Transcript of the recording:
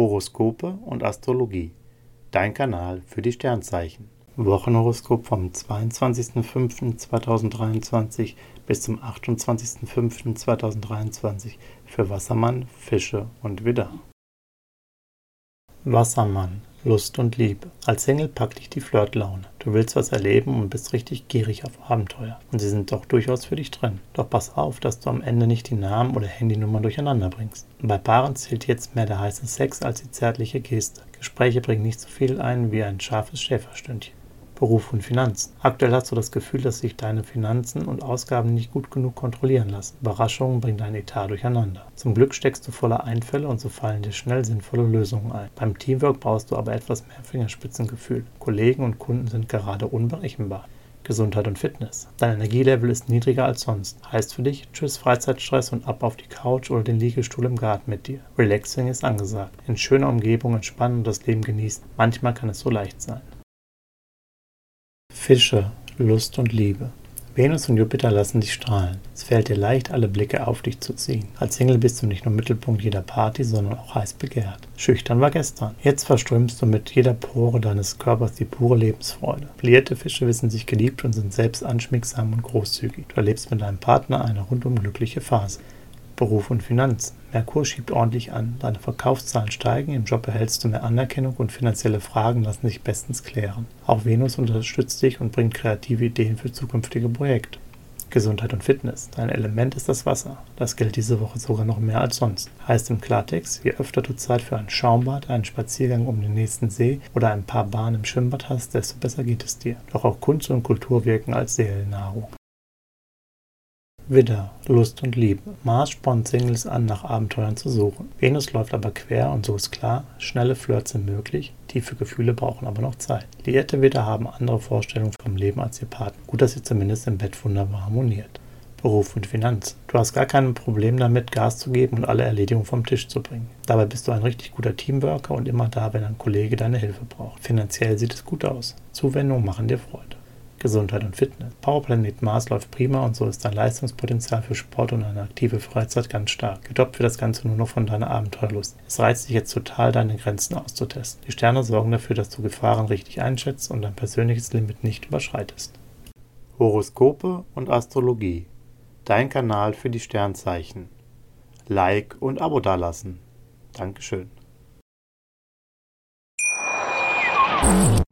Horoskope und Astrologie. Dein Kanal für die Sternzeichen. Wochenhoroskop vom 22.05.2023 bis zum 28.05.2023 für Wassermann, Fische und Widder. Wassermann Lust und Liebe. Als Single packt dich die Flirtlaune. Du willst was erleben und bist richtig gierig auf Abenteuer. Und sie sind doch durchaus für dich drin. Doch pass auf, dass du am Ende nicht die Namen oder Handynummern durcheinander bringst. Bei Paaren zählt jetzt mehr der heiße Sex als die zärtliche Geste. Gespräche bringen nicht so viel ein wie ein scharfes Schäferstündchen. Beruf und Finanzen. Aktuell hast du das Gefühl, dass sich deine Finanzen und Ausgaben nicht gut genug kontrollieren lassen. Überraschungen bringen dein Etat durcheinander. Zum Glück steckst du voller Einfälle und so fallen dir schnell sinnvolle Lösungen ein. Beim Teamwork brauchst du aber etwas mehr Fingerspitzengefühl. Kollegen und Kunden sind gerade unberechenbar. Gesundheit und Fitness. Dein Energielevel ist niedriger als sonst. Heißt für dich, tschüss Freizeitstress und ab auf die Couch oder den Liegestuhl im Garten mit dir. Relaxing ist angesagt. In schöner Umgebung entspannen und das Leben genießen. Manchmal kann es so leicht sein. Fische, Lust und Liebe. Venus und Jupiter lassen dich strahlen. Es fällt dir leicht, alle Blicke auf dich zu ziehen. Als Single bist du nicht nur Mittelpunkt jeder Party, sondern auch heiß begehrt. Schüchtern war gestern. Jetzt verströmst du mit jeder Pore deines Körpers die pure Lebensfreude. Plierte Fische wissen sich geliebt und sind selbst anschmiegsam und großzügig. Du erlebst mit deinem Partner eine rundum glückliche Phase. Beruf und Finanzen. Merkur schiebt ordentlich an. Deine Verkaufszahlen steigen, im Job erhältst du mehr Anerkennung und finanzielle Fragen lassen sich bestens klären. Auch Venus unterstützt dich und bringt kreative Ideen für zukünftige Projekte. Gesundheit und Fitness. Dein Element ist das Wasser. Das gilt diese Woche sogar noch mehr als sonst. Heißt im Klartext, je öfter du Zeit für ein Schaumbad, einen Spaziergang um den nächsten See oder ein paar Bahnen im Schwimmbad hast, desto besser geht es dir. Doch auch Kunst und Kultur wirken als Seelennahrung. Widder, Lust und Liebe. Mars spornt Singles an, nach Abenteuern zu suchen. Venus läuft aber quer und so ist klar, schnelle Flirts sind möglich, tiefe Gefühle brauchen aber noch Zeit. Liierte Widder haben andere Vorstellungen vom Leben als ihr Partner. Gut, dass ihr zumindest im Bett wunderbar harmoniert. Beruf und Finanz. Du hast gar kein Problem damit, Gas zu geben und alle Erledigungen vom Tisch zu bringen. Dabei bist du ein richtig guter Teamworker und immer da, wenn ein Kollege deine Hilfe braucht. Finanziell sieht es gut aus. Zuwendungen machen dir Freude. Gesundheit und Fitness. Powerplanet Mars läuft prima und so ist dein Leistungspotenzial für Sport und eine aktive Freizeit ganz stark. Getoppt wird das Ganze nur noch von deiner Abenteuerlust. Es reizt dich jetzt total, deine Grenzen auszutesten. Die Sterne sorgen dafür, dass du Gefahren richtig einschätzt und dein persönliches Limit nicht überschreitest. Horoskope und Astrologie. Dein Kanal für die Sternzeichen. Like und Abo dalassen. Dankeschön.